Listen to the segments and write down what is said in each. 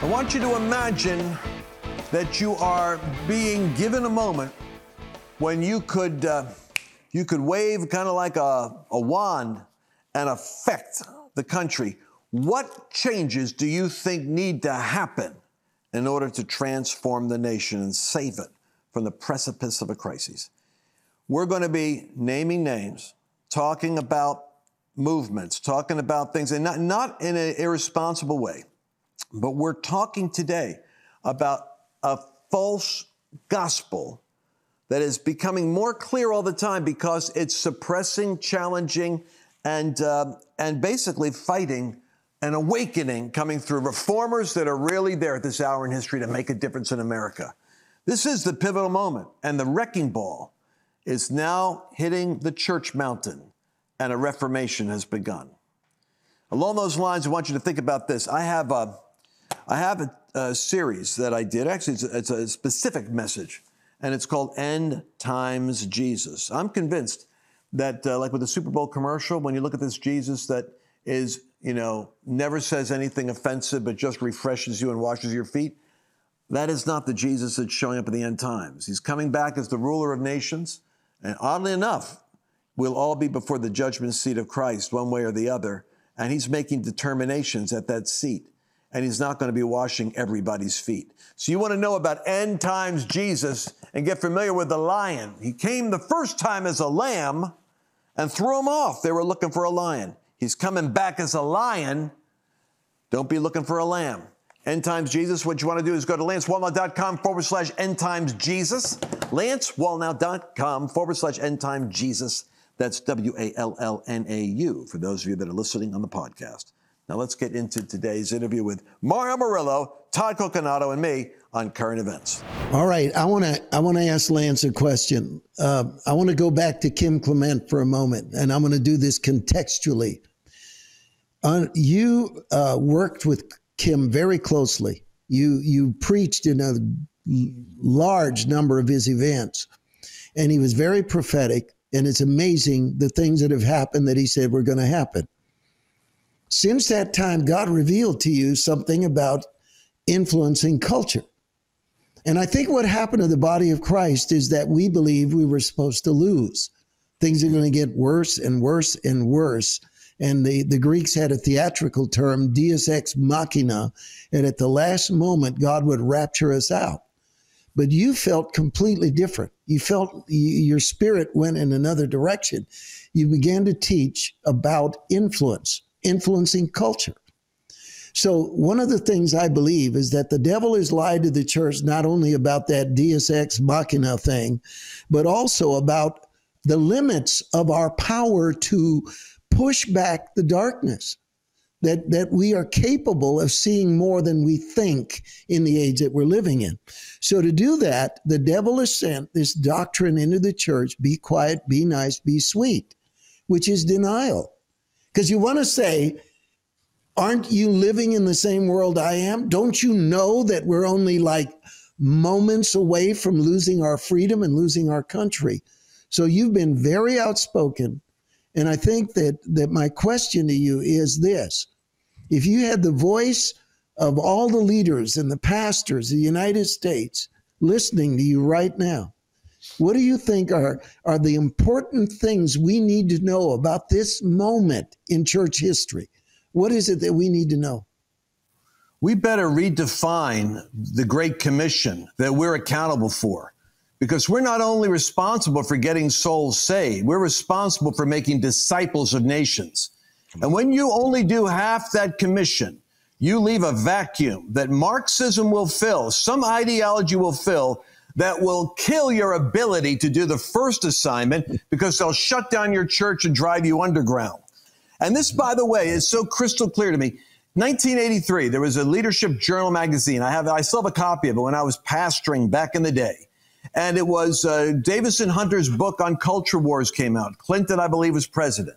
I want you to imagine that you are being given a moment when you could uh, you could wave kind of like a, a wand and affect the country. What changes do you think need to happen in order to transform the nation and save it from the precipice of a crisis? We're going to be naming names, talking about movements, talking about things, and not, not in an irresponsible way, but we're talking today about a false gospel that is becoming more clear all the time because it's suppressing, challenging, and, uh, and basically fighting an awakening coming through reformers that are really there at this hour in history to make a difference in America. This is the pivotal moment, and the wrecking ball is now hitting the church mountain, and a reformation has begun. Along those lines, I want you to think about this. I have a, I have a, a series that I did. Actually, it's a, it's a specific message, and it's called End Times Jesus. I'm convinced that, uh, like with the Super Bowl commercial, when you look at this Jesus that is, you know, never says anything offensive, but just refreshes you and washes your feet, that is not the Jesus that's showing up in the end times. He's coming back as the ruler of nations. And oddly enough, we'll all be before the judgment seat of Christ, one way or the other. And he's making determinations at that seat. And he's not going to be washing everybody's feet. So you want to know about end times Jesus and get familiar with the lion. He came the first time as a lamb and threw him off. They were looking for a lion. He's coming back as a lion. Don't be looking for a lamb. End Times Jesus. What you want to do is go to lancewallnau.com forward slash End Times Jesus. lancewallnau.com forward slash End Time Jesus. That's W A L L N A U for those of you that are listening on the podcast. Now let's get into today's interview with Mario Murillo, Todd Coconato, and me on current events. All right, I want to I want to ask Lance a question. Uh, I want to go back to Kim Clement for a moment, and I'm going to do this contextually. Uh, you uh, worked with Kim very closely. You you preached in a large number of his events, and he was very prophetic. And it's amazing the things that have happened that he said were going to happen. Since that time, God revealed to you something about influencing culture. And I think what happened to the body of Christ is that we believe we were supposed to lose. Things are going to get worse and worse and worse. And the, the Greeks had a theatrical term, deus ex machina, and at the last moment, God would rapture us out. But you felt completely different. You felt your spirit went in another direction. You began to teach about influence, influencing culture. So, one of the things I believe is that the devil has lied to the church not only about that deus ex machina thing, but also about the limits of our power to push back the darkness. That, that we are capable of seeing more than we think in the age that we're living in. So, to do that, the devil has sent this doctrine into the church be quiet, be nice, be sweet, which is denial. Because you want to say, Aren't you living in the same world I am? Don't you know that we're only like moments away from losing our freedom and losing our country? So, you've been very outspoken and I think that, that my question to you is this if you had the voice of all the leaders and the pastors of the United States listening to you right now, what do you think are, are the important things we need to know about this moment in church history? What is it that we need to know? We better redefine the Great Commission that we're accountable for because we're not only responsible for getting souls saved, we're responsible for making disciples of nations. And when you only do half that commission, you leave a vacuum that Marxism will fill, some ideology will fill that will kill your ability to do the first assignment because they'll shut down your church and drive you underground. And this, by the way, is so crystal clear to me. 1983, there was a leadership journal magazine. I have, I still have a copy of it when I was pastoring back in the day and it was uh, Davison Hunter's book on culture wars came out. Clinton, I believe, was president,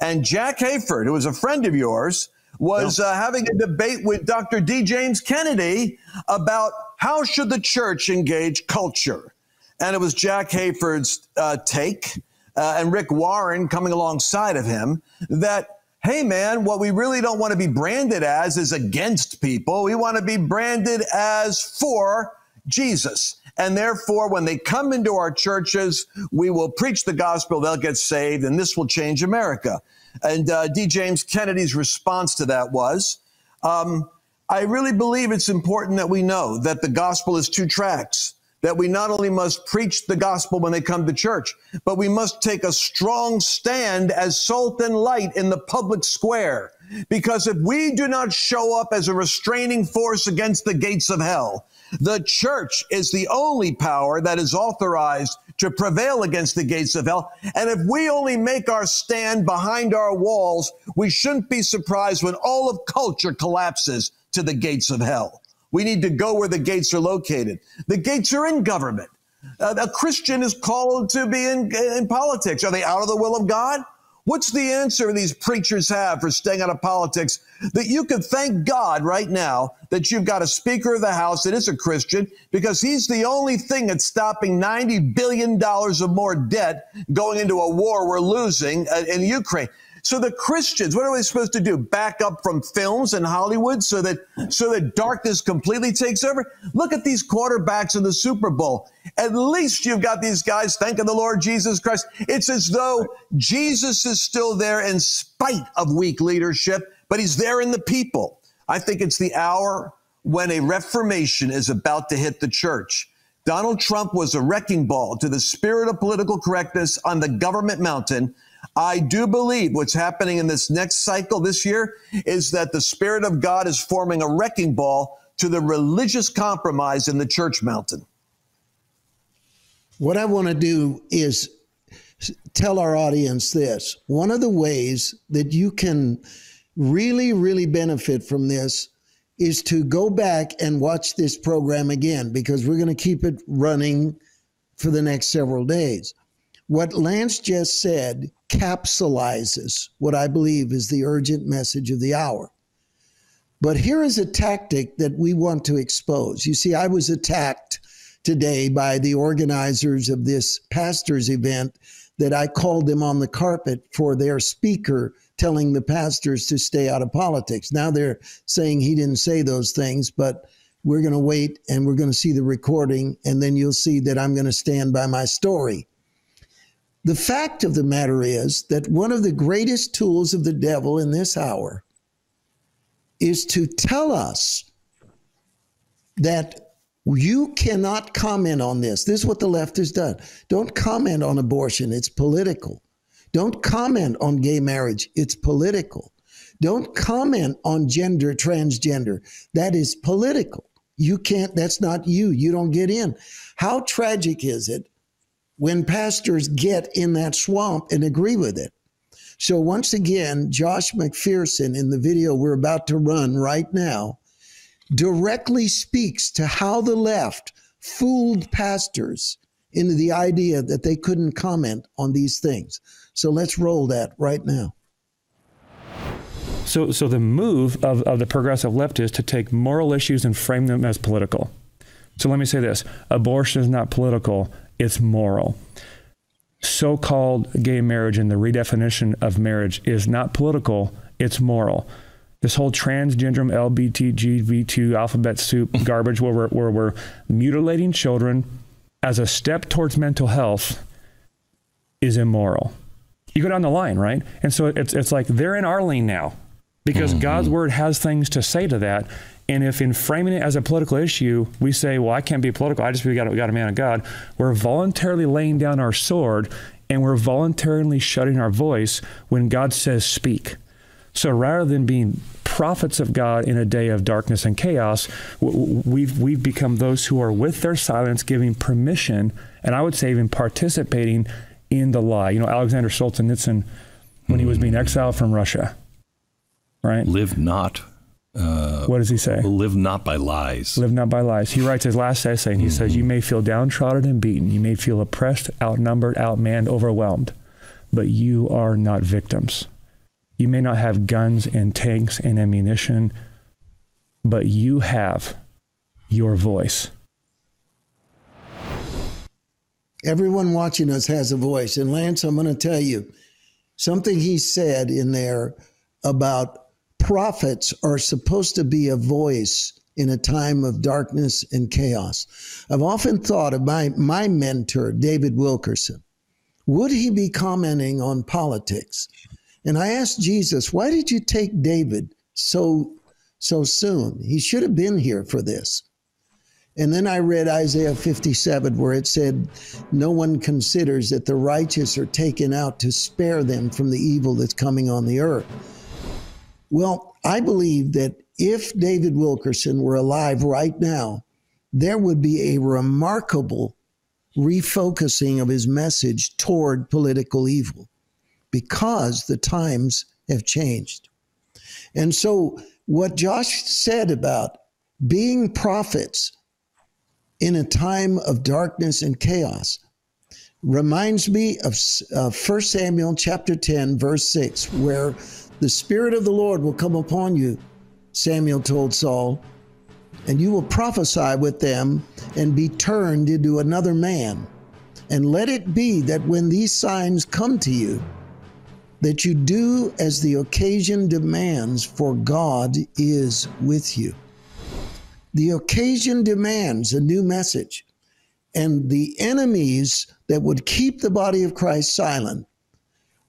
and Jack Hayford, who was a friend of yours, was uh, having a debate with Dr. D. James Kennedy about how should the church engage culture, and it was Jack Hayford's uh, take uh, and Rick Warren coming alongside of him that hey man, what we really don't want to be branded as is against people. We want to be branded as for Jesus. And therefore, when they come into our churches, we will preach the gospel, they'll get saved, and this will change America. And uh, D. James Kennedy's response to that was, um, I really believe it's important that we know that the gospel is two tracks that we not only must preach the gospel when they come to church, but we must take a strong stand as salt and light in the public square. Because if we do not show up as a restraining force against the gates of hell, the church is the only power that is authorized to prevail against the gates of hell. And if we only make our stand behind our walls, we shouldn't be surprised when all of culture collapses to the gates of hell. We need to go where the gates are located. The gates are in government. Uh, a Christian is called to be in, in politics. Are they out of the will of God? What's the answer these preachers have for staying out of politics? That you could thank God right now that you've got a Speaker of the House that is a Christian because he's the only thing that's stopping $90 billion of more debt going into a war we're losing uh, in Ukraine. So the Christians, what are we supposed to do? Back up from films and Hollywood so that so that darkness completely takes over? Look at these quarterbacks in the Super Bowl. At least you've got these guys thanking the Lord Jesus Christ. It's as though Jesus is still there in spite of weak leadership, but he's there in the people. I think it's the hour when a reformation is about to hit the church. Donald Trump was a wrecking ball to the spirit of political correctness on the government mountain. I do believe what's happening in this next cycle this year is that the Spirit of God is forming a wrecking ball to the religious compromise in the church mountain. What I want to do is tell our audience this. One of the ways that you can really, really benefit from this is to go back and watch this program again because we're going to keep it running for the next several days. What Lance just said capsulizes what I believe is the urgent message of the hour. But here is a tactic that we want to expose. You see, I was attacked today by the organizers of this pastors event that I called them on the carpet for their speaker telling the pastors to stay out of politics. Now they're saying he didn't say those things, but we're going to wait and we're going to see the recording, and then you'll see that I'm going to stand by my story. The fact of the matter is that one of the greatest tools of the devil in this hour is to tell us that you cannot comment on this. This is what the left has done. Don't comment on abortion, it's political. Don't comment on gay marriage, it's political. Don't comment on gender, transgender, that is political. You can't, that's not you. You don't get in. How tragic is it when pastors get in that swamp and agree with it. So, once again, Josh McPherson in the video we're about to run right now directly speaks to how the left fooled pastors into the idea that they couldn't comment on these things. So, let's roll that right now. So, so the move of, of the progressive left is to take moral issues and frame them as political. So let me say this abortion is not political, it's moral. So called gay marriage and the redefinition of marriage is not political, it's moral. This whole transgender LBTGV2 alphabet soup garbage where we're, where we're mutilating children as a step towards mental health is immoral. You go down the line, right? And so it's, it's like they're in our lane now because mm-hmm. God's word has things to say to that. And if in framing it as a political issue, we say, well, I can't be political, I just we got, we got a man of God, we're voluntarily laying down our sword and we're voluntarily shutting our voice when God says speak. So rather than being prophets of God in a day of darkness and chaos, we've, we've become those who are with their silence giving permission, and I would say even participating in the lie. You know, Alexander Solzhenitsyn, when he was hmm. being exiled from Russia, right? Live not uh, what does he say? Live not by lies. Live not by lies. He writes his last essay and he mm-hmm. says, You may feel downtrodden and beaten. You may feel oppressed, outnumbered, outmanned, overwhelmed, but you are not victims. You may not have guns and tanks and ammunition, but you have your voice. Everyone watching us has a voice. And Lance, I'm going to tell you something he said in there about prophets are supposed to be a voice in a time of darkness and chaos. I've often thought of my, my mentor, David Wilkerson. Would he be commenting on politics? And I asked Jesus, why did you take David so so soon? He should have been here for this. And then I read Isaiah 57, where it said, No one considers that the righteous are taken out to spare them from the evil that's coming on the earth. Well, I believe that if David Wilkerson were alive right now, there would be a remarkable refocusing of his message toward political evil because the times have changed. And so, what Josh said about being prophets in a time of darkness and chaos reminds me of uh, 1 Samuel chapter 10, verse 6, where the Spirit of the Lord will come upon you, Samuel told Saul, and you will prophesy with them and be turned into another man. And let it be that when these signs come to you, that you do as the occasion demands, for God is with you. The occasion demands a new message. And the enemies that would keep the body of Christ silent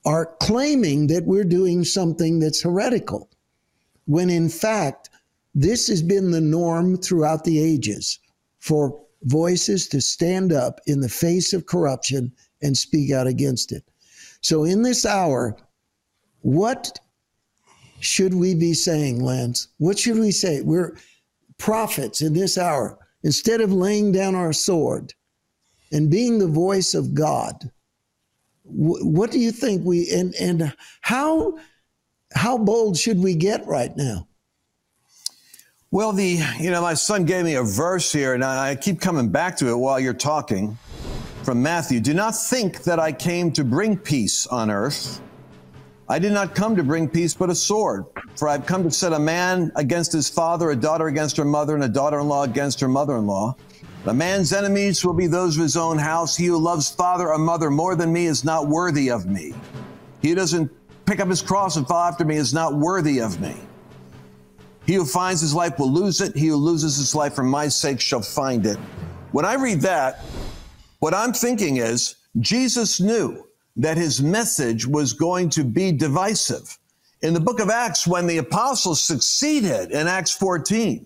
are claiming that we're doing something that's heretical, when in fact, this has been the norm throughout the ages for voices to stand up in the face of corruption and speak out against it. So, in this hour, what should we be saying, Lance? What should we say? We're prophets in this hour, instead of laying down our sword and being the voice of God, what do you think we and and how how bold should we get right now? Well, the you know my son gave me a verse here, and I keep coming back to it while you're talking from Matthew. Do not think that I came to bring peace on earth. I did not come to bring peace, but a sword. For I've come to set a man against his father, a daughter against her mother, and a daughter in law against her mother in law. The man's enemies will be those of his own house. He who loves father or mother more than me is not worthy of me. He who doesn't pick up his cross and follow after me is not worthy of me. He who finds his life will lose it. He who loses his life for my sake shall find it. When I read that, what I'm thinking is Jesus knew that his message was going to be divisive. In the book of Acts, when the apostles succeeded in Acts 14,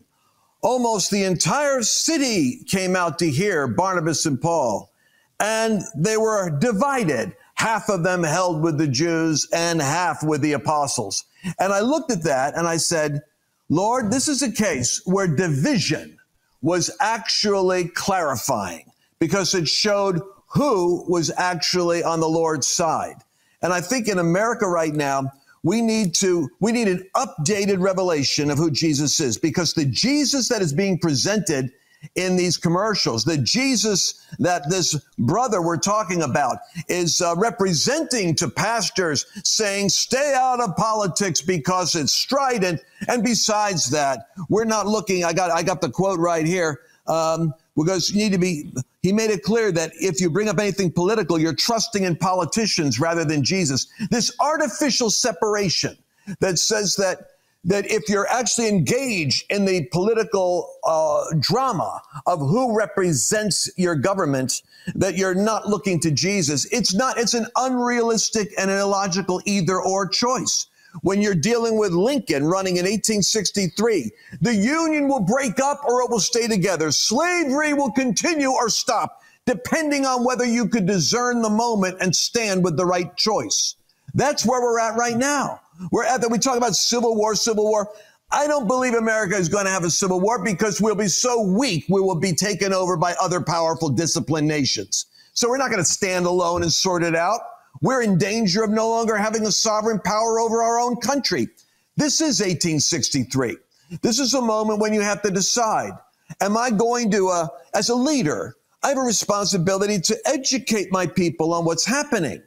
almost the entire city came out to hear Barnabas and Paul, and they were divided. Half of them held with the Jews and half with the apostles. And I looked at that and I said, Lord, this is a case where division was actually clarifying because it showed who was actually on the Lord's side. And I think in America right now, we need to we need an updated revelation of who Jesus is because the Jesus that is being presented in these commercials the jesus that this brother we're talking about is uh, representing to pastors saying stay out of politics because it's strident. And besides that we're not looking i got i got the quote right here um, because you need to be, he made it clear that if you bring up anything political, you're trusting in politicians rather than Jesus. This artificial separation that says that that if you're actually engaged in the political uh, drama of who represents your government, that you're not looking to Jesus. It's not, it's an unrealistic and an illogical either or choice when you're dealing with Lincoln running in 1863. The Union will break up or it will stay together. Slavery will continue or stop, depending on whether you could discern the moment and stand with the right choice. That's where we're at right now. We're at that. We talk about civil war, civil war. I don't believe America is going to have a civil war because we'll be so weak, we will be taken over by other powerful, disciplined nations. So we're not going to stand alone and sort it out. We're in danger of no longer having a sovereign power over our own country. This is 1863. This is a moment when you have to decide, am I going to, uh, as a leader, I have a responsibility to educate my people on what's happening.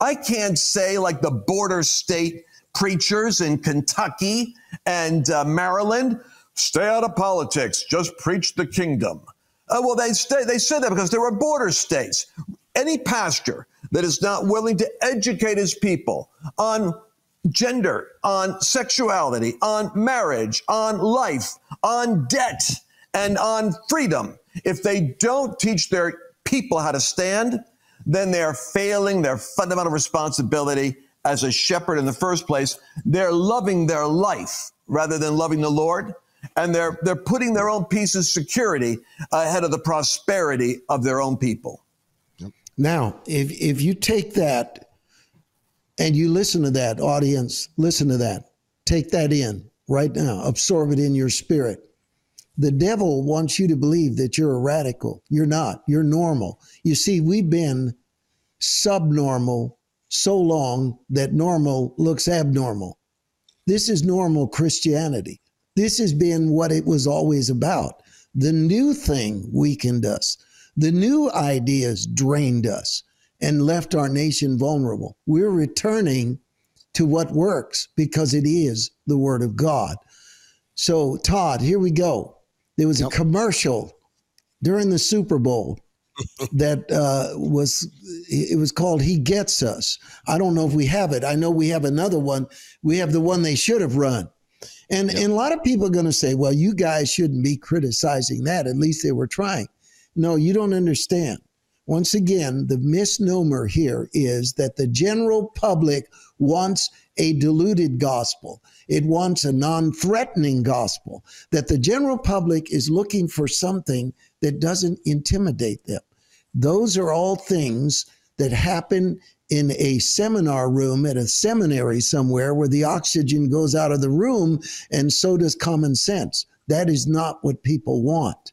I can't say like the border state preachers in Kentucky and uh, Maryland, stay out of politics, just preach the kingdom. Uh, well, they, stay, they said that because they were border states. Any pastor that is not willing to educate his people on gender, on sexuality, on marriage, on life, on debt, and on freedom, if they don't teach their people how to stand, then they're failing their fundamental responsibility as a shepherd in the first place. They're loving their life rather than loving the Lord. And they're, they're putting their own peace and security ahead of the prosperity of their own people. Now, if, if you take that and you listen to that, audience, listen to that, take that in right now, absorb it in your spirit. The devil wants you to believe that you're a radical. You're not. You're normal. You see, we've been subnormal so long that normal looks abnormal. This is normal Christianity. This has been what it was always about. The new thing weakened us. The new ideas drained us and left our nation vulnerable. We're returning to what works because it is the Word of God. So, Todd, here we go. There was yep. a commercial during the Super Bowl that uh, was it was called "He Gets Us." I don't know if we have it. I know we have another one. We have the one they should have run, and yep. and a lot of people are going to say, "Well, you guys shouldn't be criticizing that. At least they were trying." No, you don't understand. Once again, the misnomer here is that the general public wants a diluted gospel. It wants a non threatening gospel, that the general public is looking for something that doesn't intimidate them. Those are all things that happen in a seminar room at a seminary somewhere where the oxygen goes out of the room and so does common sense. That is not what people want.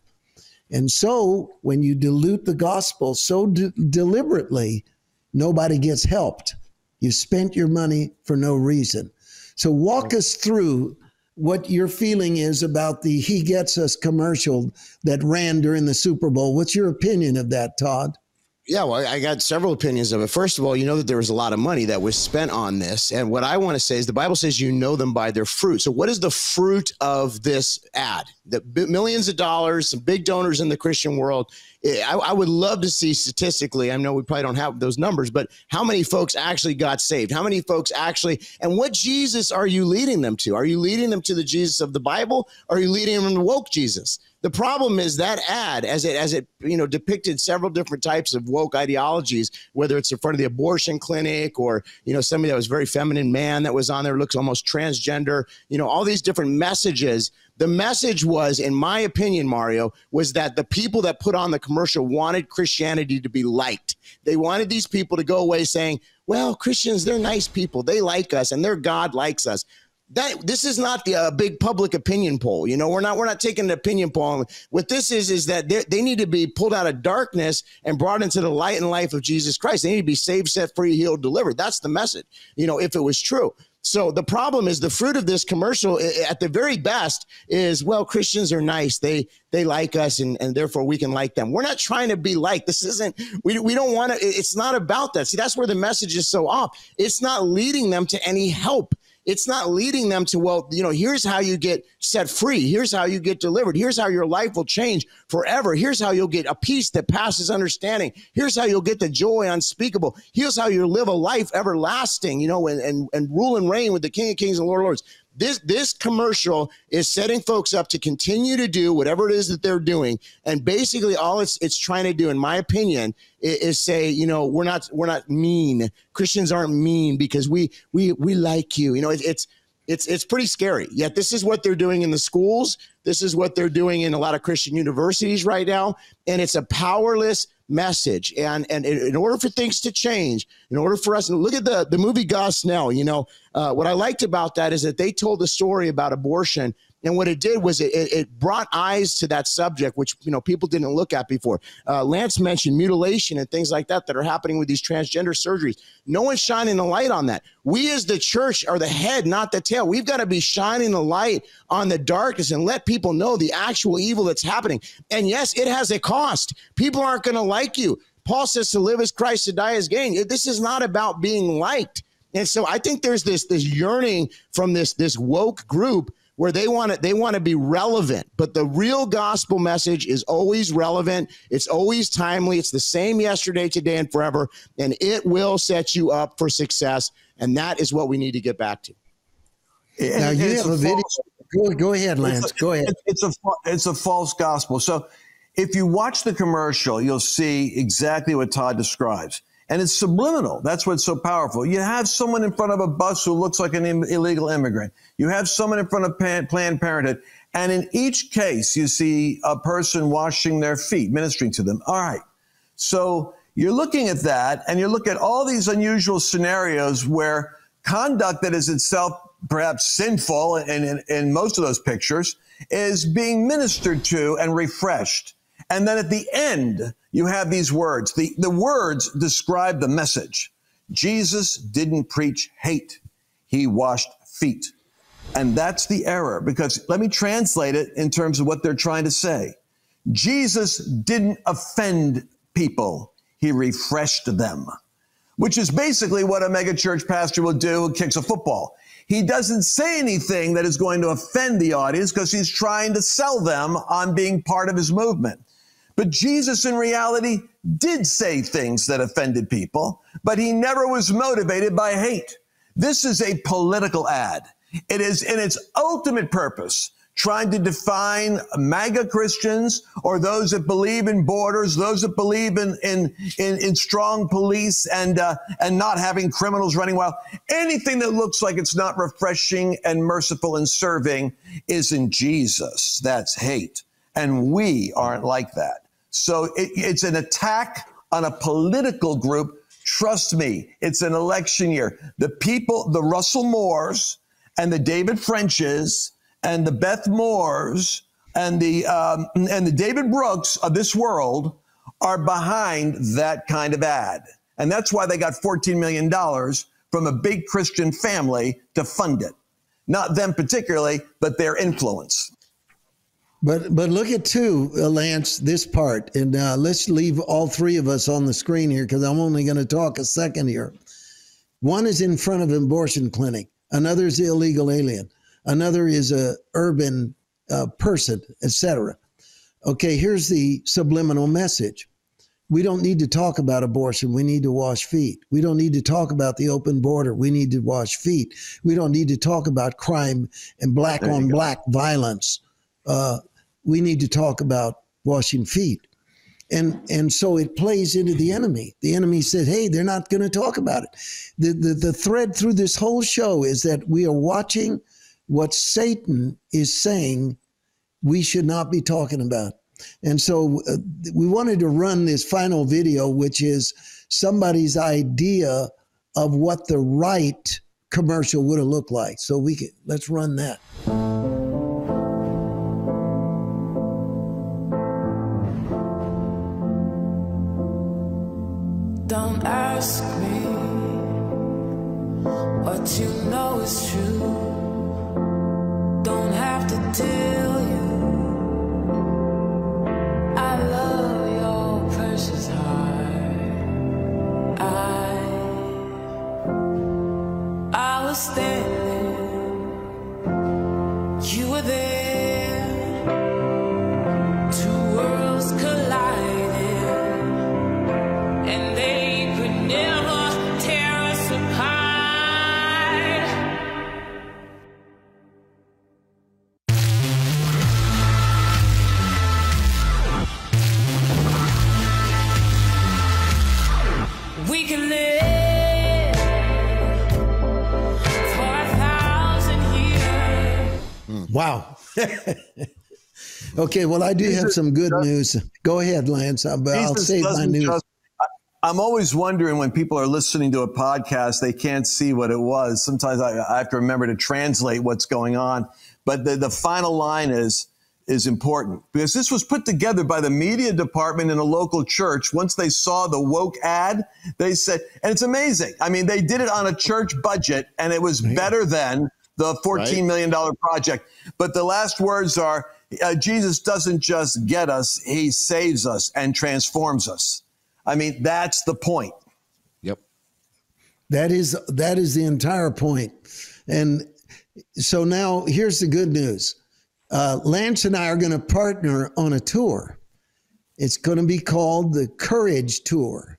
And so when you dilute the gospel so de- deliberately, nobody gets helped. You spent your money for no reason. So walk us through what your feeling is about the He Gets Us commercial that ran during the Super Bowl. What's your opinion of that, Todd? Yeah, well, I got several opinions of it. First of all, you know that there was a lot of money that was spent on this. And what I want to say is the Bible says you know them by their fruit. So, what is the fruit of this ad? The millions of dollars, some big donors in the Christian world. I, I, would love to see statistically. I know we probably don't have those numbers, but how many folks actually got saved? How many folks actually, and what Jesus are you leading them to? Are you leading them to the Jesus of the Bible? Or are you leading them to woke Jesus? The problem is that ad, as it as it you know depicted several different types of woke ideologies, whether it's in front of the abortion clinic or you know somebody that was very feminine man that was on there looks almost transgender, you know all these different messages. The message was, in my opinion, Mario, was that the people that put on the commercial wanted Christianity to be liked. They wanted these people to go away saying, well, Christians, they're nice people. They like us and their God likes us that this is not the uh, big public opinion poll. You know, we're not we're not taking an opinion poll. What this is is that they need to be pulled out of darkness and brought into the light and life of Jesus Christ. They need to be saved, set free, healed, delivered. That's the message. You know, if it was true. So the problem is the fruit of this commercial at the very best is well Christians are nice. They they like us and, and therefore we can like them. We're not trying to be like. This isn't we we don't want to it's not about that. See that's where the message is so off. It's not leading them to any help it's not leading them to, well, you know, here's how you get set free. Here's how you get delivered. Here's how your life will change forever. Here's how you'll get a peace that passes understanding. Here's how you'll get the joy unspeakable. Here's how you'll live a life everlasting, you know, and, and, and rule and reign with the King of Kings and Lord of Lords this this commercial is setting folks up to continue to do whatever it is that they're doing. And basically all it's it's trying to do in my opinion is, is, say you know we're not we're not mean. Christians aren't mean because we we we like you. You know it, it's it's it's pretty scary yet this is what they're doing in the schools this is what they're doing in a lot of christian universities right now and it's a powerless message. And and in order for things to change, in order for us, to look at the the movie Gosnell. You know, uh, what I liked about that is that they told the story about abortion and what it did was it, it brought eyes to that subject, which you know people didn't look at before. Uh, Lance mentioned mutilation and things like that that are happening with these transgender surgeries. No one's shining a light on that. We as the church are the head, not the tail. We've got to be shining the light on the darkness and let people know the actual evil that's happening. And yes, it has a cost. People aren't going to like you. Paul says to live as Christ, to die as gain. This is not about being liked. And so I think there's this this yearning from this this woke group where they want to they want to be relevant, but the real gospel message is always relevant. It's always timely. It's the same yesterday, today, and forever, and it will set you up for success. And that is what we need to get back to. Now you have a video. Go, go ahead, Lance. It's a- Go ahead. It's a it's a false gospel. So if you watch the commercial, you'll see exactly what Todd describes. And it's subliminal. That's what's so powerful. You have someone in front of a bus who looks like an Im- illegal immigrant. You have someone in front of Planned Parenthood. And in each case, you see a person washing their feet, ministering to them. All right. So you're looking at that and you look at all these unusual scenarios where conduct that is itself perhaps sinful in, in, in most of those pictures is being ministered to and refreshed. And then at the end, you have these words. The, the words describe the message. Jesus didn't preach hate. He washed feet. And that's the error because let me translate it in terms of what they're trying to say. Jesus didn't offend people. He refreshed them, which is basically what a megachurch pastor will do who kicks a football. He doesn't say anything that is going to offend the audience because he's trying to sell them on being part of his movement. But Jesus, in reality, did say things that offended people, but he never was motivated by hate. This is a political ad. It is in its ultimate purpose trying to define MAGA Christians or those that believe in borders, those that believe in in in, in strong police and uh, and not having criminals running wild. Anything that looks like it's not refreshing and merciful and serving isn't Jesus. That's hate, and we aren't like that. So it, it's an attack on a political group. Trust me, it's an election year. The people, the Russell Moores and the David Frenches and the Beth Moores and the um, and the David Brooks of this world are behind that kind of ad, and that's why they got 14 million dollars from a big Christian family to fund it. Not them particularly, but their influence. But but look at two, uh, Lance, this part, and uh, let's leave all three of us on the screen here because I'm only going to talk a second here. One is in front of an abortion clinic. Another is the illegal alien. Another is a urban uh, person, etc. Okay, here's the subliminal message. We don't need to talk about abortion. We need to wash feet. We don't need to talk about the open border. We need to wash feet. We don't need to talk about crime and black on go. black violence. Uh, we need to talk about washing feet. And, and so it plays into the enemy. The enemy said, hey, they're not going to talk about it. The, the, the thread through this whole show is that we are watching what Satan is saying we should not be talking about. And so uh, we wanted to run this final video, which is somebody's idea of what the right commercial would have looked like. So we could, let's run that. Wow. okay, well, I do have some good news. Go ahead, Lance. I'll, I'll save my news. just- I'm always wondering when people are listening to a podcast, they can't see what it was. Sometimes I, I have to remember to translate what's going on. But the, the final line is is important because this was put together by the media department in a local church. Once they saw the woke ad, they said, and it's amazing. I mean, they did it on a church budget, and it was better than the fourteen million dollar project. But the last words are, uh, Jesus doesn't just get us; He saves us and transforms us. I mean, that's the point. Yep. That is that is the entire point. And So now here's the good news. Uh, Lance and I are going to partner on a tour. It's going to be called the Courage Tour.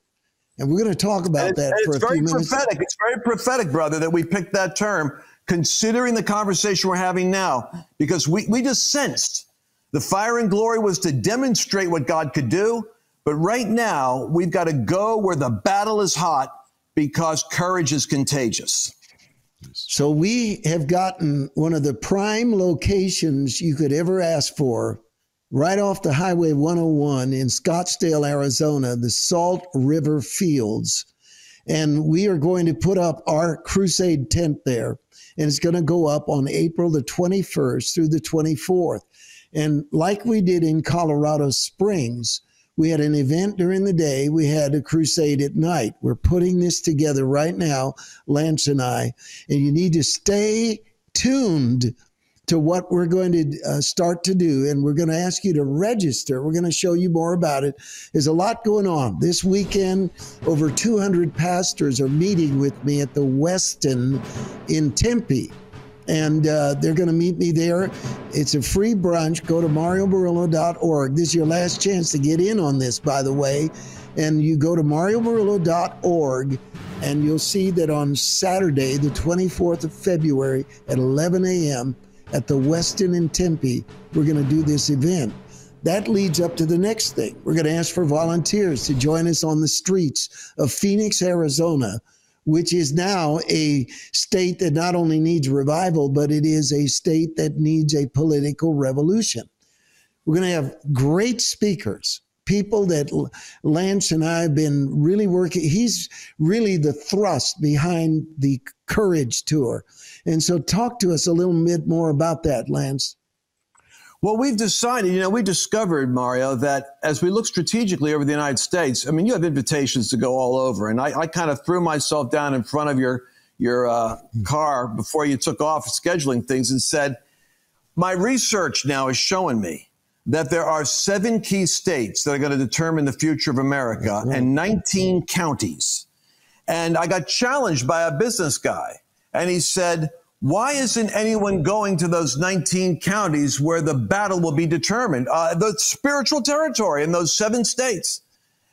And we're going to talk about And that it's, for a few minutes. It's very prophetic. It's very prophetic, brother, that we picked that term, considering the conversation we're having now, because we, we just sensed the fire and glory was to demonstrate what God could do. But right now, we've got to go where the battle is hot because courage is contagious. So we have gotten one of the prime locations you could ever ask for right off the Highway 101 in Scottsdale, Arizona, the Salt River Fields. And we are going to put up our crusade tent there. And it's going to go up on April the 21st through the 24th. And like we did in Colorado Springs, we had an event during the day. We had a crusade at night. We're putting this together right now, Lance and I. And you need to stay tuned to what we're going to uh, start to do. And we're going to ask you to register. We're going to show you more about it. There's a lot going on. This weekend, over 200 pastors are meeting with me at the Westin in Tempe and uh, they're going to meet me there. It's a free brunch. Go to mariomurillo.org. This is your last chance to get in on this, by the way. And you go to mariomurillo.org, and you'll see that on Saturday, the 24th of February at 11 a.m. at the Westin in Tempe, we're going to do this event. That leads up to the next thing. We're going to ask for volunteers to join us on the streets of Phoenix, Arizona which is now a state that not only needs revival, but it is a state that needs a political revolution. We're going to have great speakers, people that Lance and I have been really working. He's really the thrust behind the Courage Tour. And so, talk to us a little bit more about that, Lance. Well, we've decided, you know, we discovered, Mario, that as we look strategically over the United States, I mean, you have invitations to go all over. And I, I kind of threw myself down in front of your, your uh, car before you took off scheduling things and said, my research now is showing me that there are seven key states that are going to determine the future of America and 19 counties. And I got challenged by a business guy, and he said, why isn't anyone going to those 19 counties where the battle will be determined? Uh, the spiritual territory in those seven states.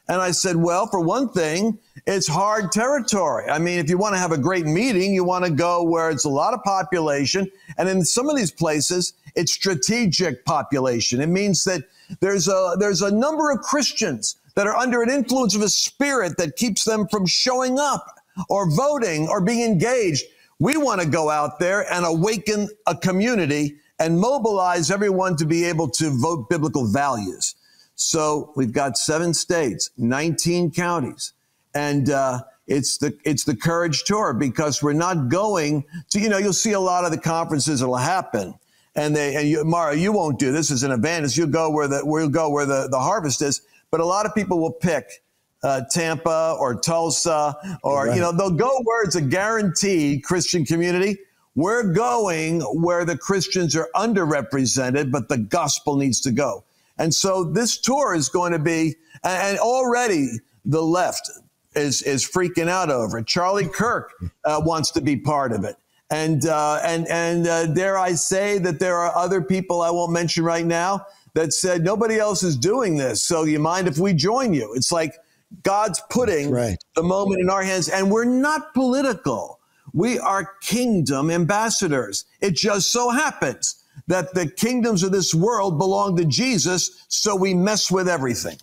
And I said, well, for one thing, it's hard territory. I mean, if you want to have a great meeting, you want to go where it's a lot of population. And in some of these places, it's strategic population. It means that there's a, there's a number of Christians that are under an influence of a spirit that keeps them from showing up or voting or being engaged. We want to go out there and awaken a community and mobilize everyone to be able to vote biblical values. So we've got seven states, 19 counties, and uh, it's the it's the courage tour because we're not going to you know you'll see a lot of the conferences that'll happen. And they and you, Mara you won't do this as an advantage you'll go where the we'll go where the, the harvest is. But a lot of people will pick uh, Tampa or Tulsa, or, right. you know, they'll go where it's a guaranteed Christian community. We're going where the Christians are underrepresented, but the gospel needs to go. And so this tour is going to be, and already the left is, is freaking out over it. Charlie Kirk uh, wants to be part of it. And, uh, and, and uh, dare I say that there are other people I won't mention right now that said nobody else is doing this. So you mind if we join you? It's like, God's putting right. the moment in our hands, and we're not political. We are kingdom ambassadors. It just so happens that the kingdoms of this world belong to Jesus, so we mess with everything.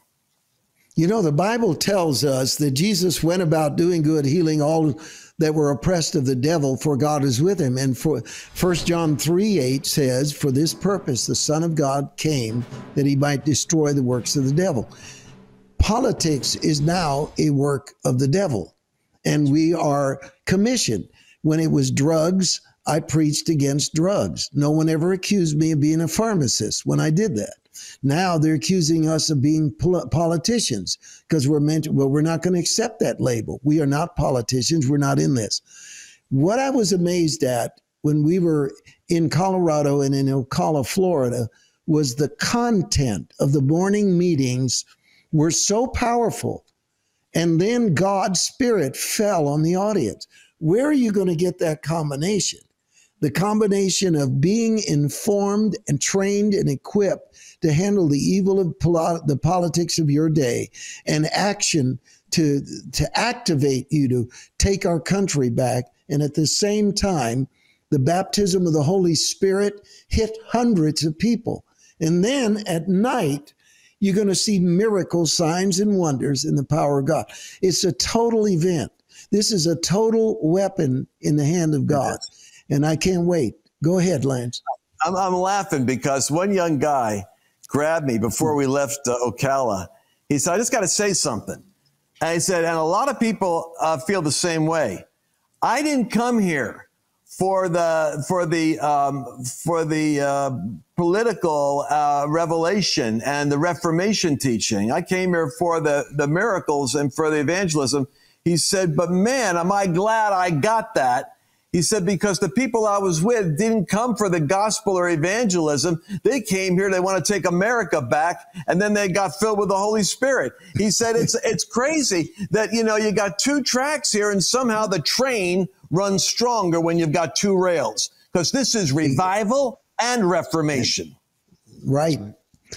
You know, the Bible tells us that Jesus went about doing good, healing all that were oppressed of the devil, for God is with him. And for 1 John 3 8 says, For this purpose the Son of God came that he might destroy the works of the devil politics is now a work of the devil. And we are commissioned. When it was drugs, I preached against drugs. No one ever accused me of being a pharmacist when I did that. Now they're accusing us of being pol- politicians because we're meant, to, well, we're not going to accept that label. We are not politicians. We're not in this. What I was amazed at when we were in Colorado and in Ocala, Florida, was the content of the morning meetings were so powerful. And then God's Spirit fell on the audience. Where are you going to get that combination? the combination of being informed and trained and equipped to handle the evil of the politics of your day and action to to activate you to take our country back and at the same time the baptism of the holy spirit hit hundreds of people and then at night you're going to see miracles signs and wonders in the power of god it's a total event this is a total weapon in the hand of god and i can't wait go ahead lance I'm, I'm laughing because one young guy grabbed me before we left uh, Ocala. He said, I just got to say something. And he said, and a lot of people uh, feel the same way. I didn't come here for the for the um, for the uh, political uh, revelation and the Reformation teaching. I came here for the the miracles and for the evangelism. He said, but man, am I glad I got that he said, because the people I was with didn't come for the gospel or evangelism. They came here. They want to take America back. And then they got filled with the Holy Spirit. He said, it's, it's crazy that, you know, you got two tracks here and somehow the train runs stronger when you've got two rails because this is revival and reformation. Right.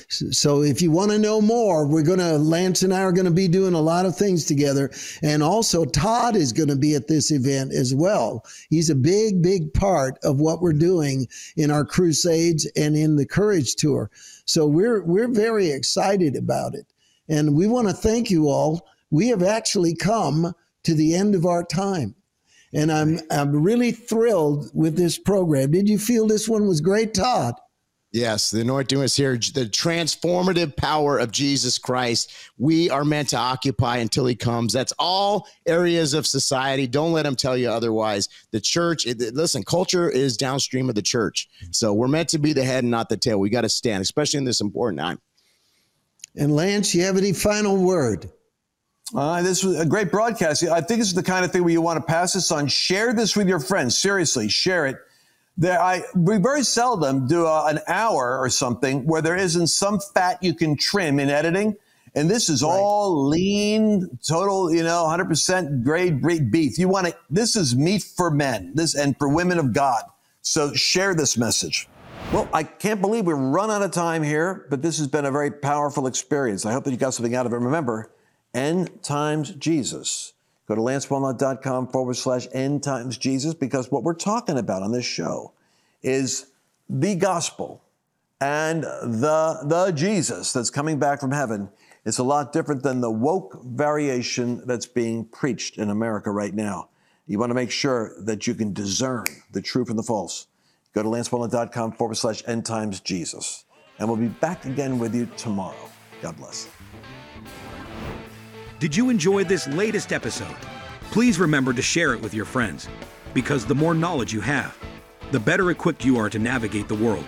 So if you want to know more, we're going to, Lance and I are going to be doing a lot of things together. And also Todd is going to be at this event as well. He's a big, big part of what we're doing in our crusades and in the courage tour. So we're, we're very excited about it. And we want to thank you all. We have actually come to the end of our time. And I'm, I'm really thrilled with this program. Did you feel this one was great, Todd? Yes, the anointing is here. The transformative power of Jesus Christ. We are meant to occupy until he comes. That's all areas of society. Don't let him tell you otherwise. The church, it, listen, culture is downstream of the church. So we're meant to be the head and not the tail. We got to stand, especially in this important time. And Lance, you have any final word? Uh, this was a great broadcast. I think this is the kind of thing where you want to pass this on. Share this with your friends. Seriously, share it there I we very seldom do a, an hour or something where there isn't some fat you can trim in editing. And this is right. all lean, total, you know, 100% grade beef. You want to, this is meat for men, this and for women of God. So share this message. Well, I can't believe we run out of time here, but this has been a very powerful experience. I hope that you got something out of it. Remember, end times Jesus Go to lancewallnau.com forward slash end times Jesus because what we're talking about on this show is the gospel and the, the Jesus that's coming back from heaven. It's a lot different than the woke variation that's being preached in America right now. You want to make sure that you can discern the true from the false. Go to lancewallnau.com forward slash end times Jesus. And we'll be back again with you tomorrow. God bless. Did you enjoy this latest episode? Please remember to share it with your friends, because the more knowledge you have, the better equipped you are to navigate the world